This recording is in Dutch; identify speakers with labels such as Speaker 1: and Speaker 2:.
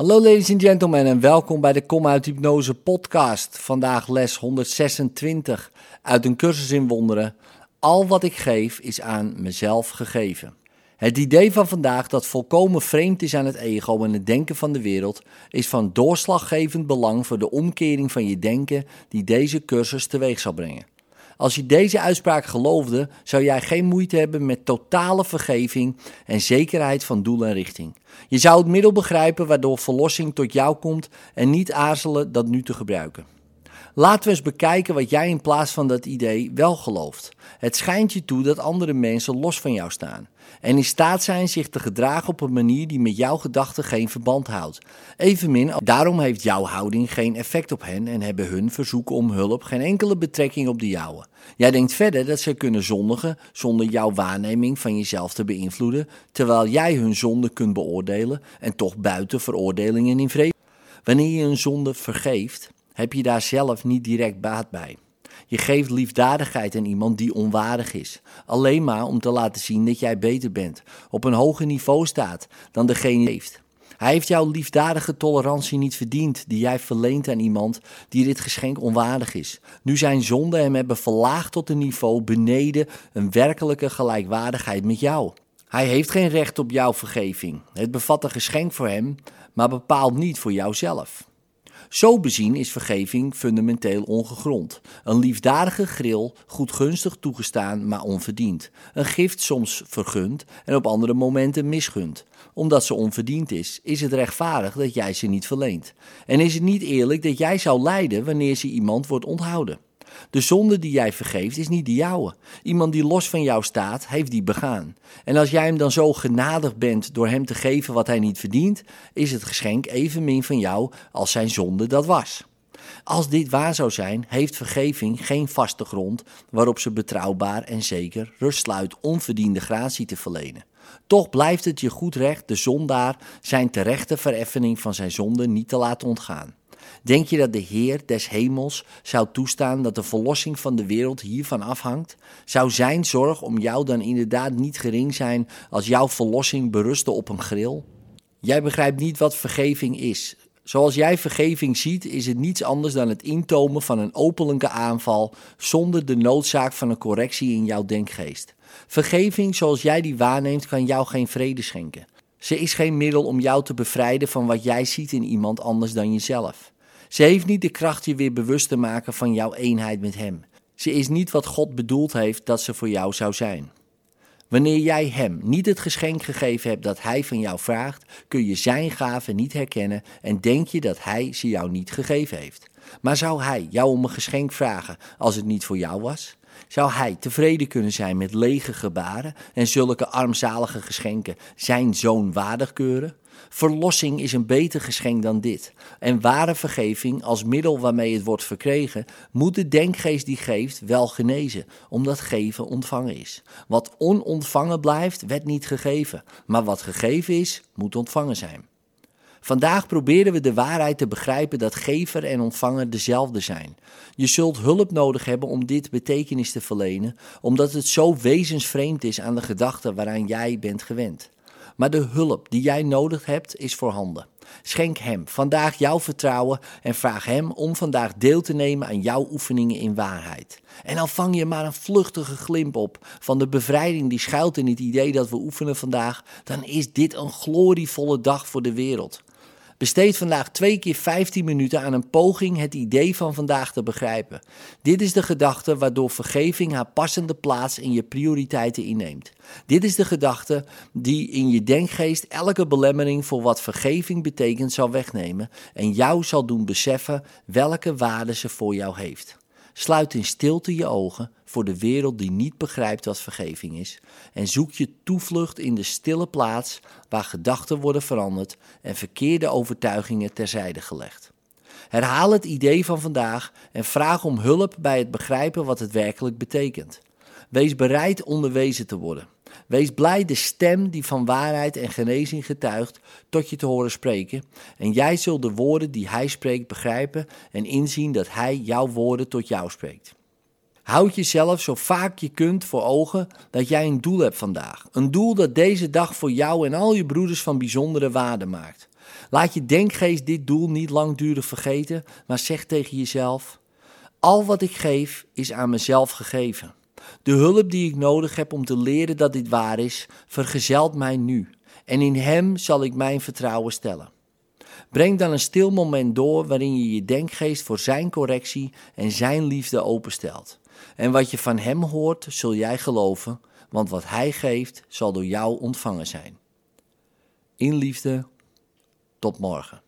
Speaker 1: Hallo ladies and gentlemen en welkom bij de Kom uit Hypnose podcast. Vandaag les 126 uit een cursus in wonderen. Al wat ik geef is aan mezelf gegeven. Het idee van vandaag dat volkomen vreemd is aan het ego en het denken van de wereld is van doorslaggevend belang voor de omkering van je denken die deze cursus teweeg zal brengen. Als je deze uitspraak geloofde, zou jij geen moeite hebben met totale vergeving en zekerheid van doel en richting. Je zou het middel begrijpen waardoor verlossing tot jou komt en niet aarzelen dat nu te gebruiken. Laten we eens bekijken wat jij in plaats van dat idee wel gelooft. Het schijnt je toe dat andere mensen los van jou staan en in staat zijn zich te gedragen op een manier die met jouw gedachten geen verband houdt. Evenmin, daarom heeft jouw houding geen effect op hen en hebben hun verzoeken om hulp geen enkele betrekking op de jouwe. Jij denkt verder dat ze kunnen zondigen zonder jouw waarneming van jezelf te beïnvloeden, terwijl jij hun zonde kunt beoordelen en toch buiten veroordelingen in vrede. Wanneer je een zonde vergeeft, heb je daar zelf niet direct baat bij. Je geeft liefdadigheid aan iemand die onwaardig is, alleen maar om te laten zien dat jij beter bent, op een hoger niveau staat dan degene heeft. Hij heeft jouw liefdadige tolerantie niet verdiend die jij verleent aan iemand die dit geschenk onwaardig is. Nu zijn zonden hem hebben verlaagd tot een niveau beneden een werkelijke gelijkwaardigheid met jou. Hij heeft geen recht op jouw vergeving. Het bevat een geschenk voor hem, maar bepaalt niet voor jouzelf. Zo bezien is vergeving fundamenteel ongegrond. Een liefdadige gril, goedgunstig toegestaan, maar onverdiend. Een gift soms vergund en op andere momenten misgund. Omdat ze onverdiend is, is het rechtvaardig dat jij ze niet verleent. En is het niet eerlijk dat jij zou lijden wanneer ze iemand wordt onthouden. De zonde die jij vergeeft is niet de jouwe. Iemand die los van jou staat, heeft die begaan. En als jij hem dan zo genadig bent door hem te geven wat hij niet verdient, is het geschenk evenmin van jou als zijn zonde dat was. Als dit waar zou zijn, heeft vergeving geen vaste grond waarop ze betrouwbaar en zeker rust sluit onverdiende gratie te verlenen. Toch blijft het je goed recht de zondaar zijn terechte vereffening van zijn zonde niet te laten ontgaan. Denk je dat de Heer des hemels zou toestaan dat de verlossing van de wereld hiervan afhangt? Zou zijn zorg om jou dan inderdaad niet gering zijn als jouw verlossing berustte op een grill? Jij begrijpt niet wat vergeving is. Zoals jij vergeving ziet, is het niets anders dan het intomen van een openlijke aanval zonder de noodzaak van een correctie in jouw denkgeest. Vergeving zoals jij die waarneemt, kan jou geen vrede schenken. Ze is geen middel om jou te bevrijden van wat jij ziet in iemand anders dan jezelf. Ze heeft niet de kracht je weer bewust te maken van jouw eenheid met Hem. Ze is niet wat God bedoeld heeft dat ze voor jou zou zijn. Wanneer jij Hem niet het geschenk gegeven hebt dat Hij van jou vraagt, kun je Zijn gaven niet herkennen en denk je dat Hij ze jou niet gegeven heeft. Maar zou Hij jou om een geschenk vragen als het niet voor jou was? Zou hij tevreden kunnen zijn met lege gebaren en zulke armzalige geschenken zijn zoon waardig keuren? Verlossing is een beter geschenk dan dit. En ware vergeving als middel waarmee het wordt verkregen, moet de denkgeest die geeft wel genezen, omdat geven ontvangen is. Wat onontvangen blijft, werd niet gegeven, maar wat gegeven is, moet ontvangen zijn. Vandaag proberen we de waarheid te begrijpen dat gever en ontvanger dezelfde zijn. Je zult hulp nodig hebben om dit betekenis te verlenen, omdat het zo wezensvreemd is aan de gedachte waaraan jij bent gewend. Maar de hulp die jij nodig hebt is voorhanden. Schenk Hem vandaag jouw vertrouwen en vraag Hem om vandaag deel te nemen aan jouw oefeningen in waarheid. En al vang je maar een vluchtige glimp op van de bevrijding die schuilt in het idee dat we oefenen vandaag, dan is dit een glorievolle dag voor de wereld. Besteed vandaag twee keer 15 minuten aan een poging het idee van vandaag te begrijpen. Dit is de gedachte waardoor vergeving haar passende plaats in je prioriteiten inneemt. Dit is de gedachte die in je denkgeest elke belemmering voor wat vergeving betekent zal wegnemen en jou zal doen beseffen welke waarde ze voor jou heeft. Sluit in stilte je ogen voor de wereld die niet begrijpt wat vergeving is en zoek je toevlucht in de stille plaats waar gedachten worden veranderd en verkeerde overtuigingen terzijde gelegd. Herhaal het idee van vandaag en vraag om hulp bij het begrijpen wat het werkelijk betekent. Wees bereid onderwezen te worden. Wees blij de stem die van waarheid en genezing getuigt tot je te horen spreken. En jij zult de woorden die hij spreekt begrijpen en inzien dat hij jouw woorden tot jou spreekt. Houd jezelf zo vaak je kunt voor ogen dat jij een doel hebt vandaag. Een doel dat deze dag voor jou en al je broeders van bijzondere waarde maakt. Laat je denkgeest dit doel niet langdurig vergeten, maar zeg tegen jezelf: Al wat ik geef is aan mezelf gegeven. De hulp die ik nodig heb om te leren dat dit waar is, vergezelt mij nu. En in Hem zal ik mijn vertrouwen stellen. Breng dan een stil moment door waarin je je denkgeest voor Zijn correctie en Zijn liefde openstelt. En wat je van Hem hoort, zul jij geloven, want wat Hij geeft, zal door jou ontvangen zijn. In liefde, tot morgen.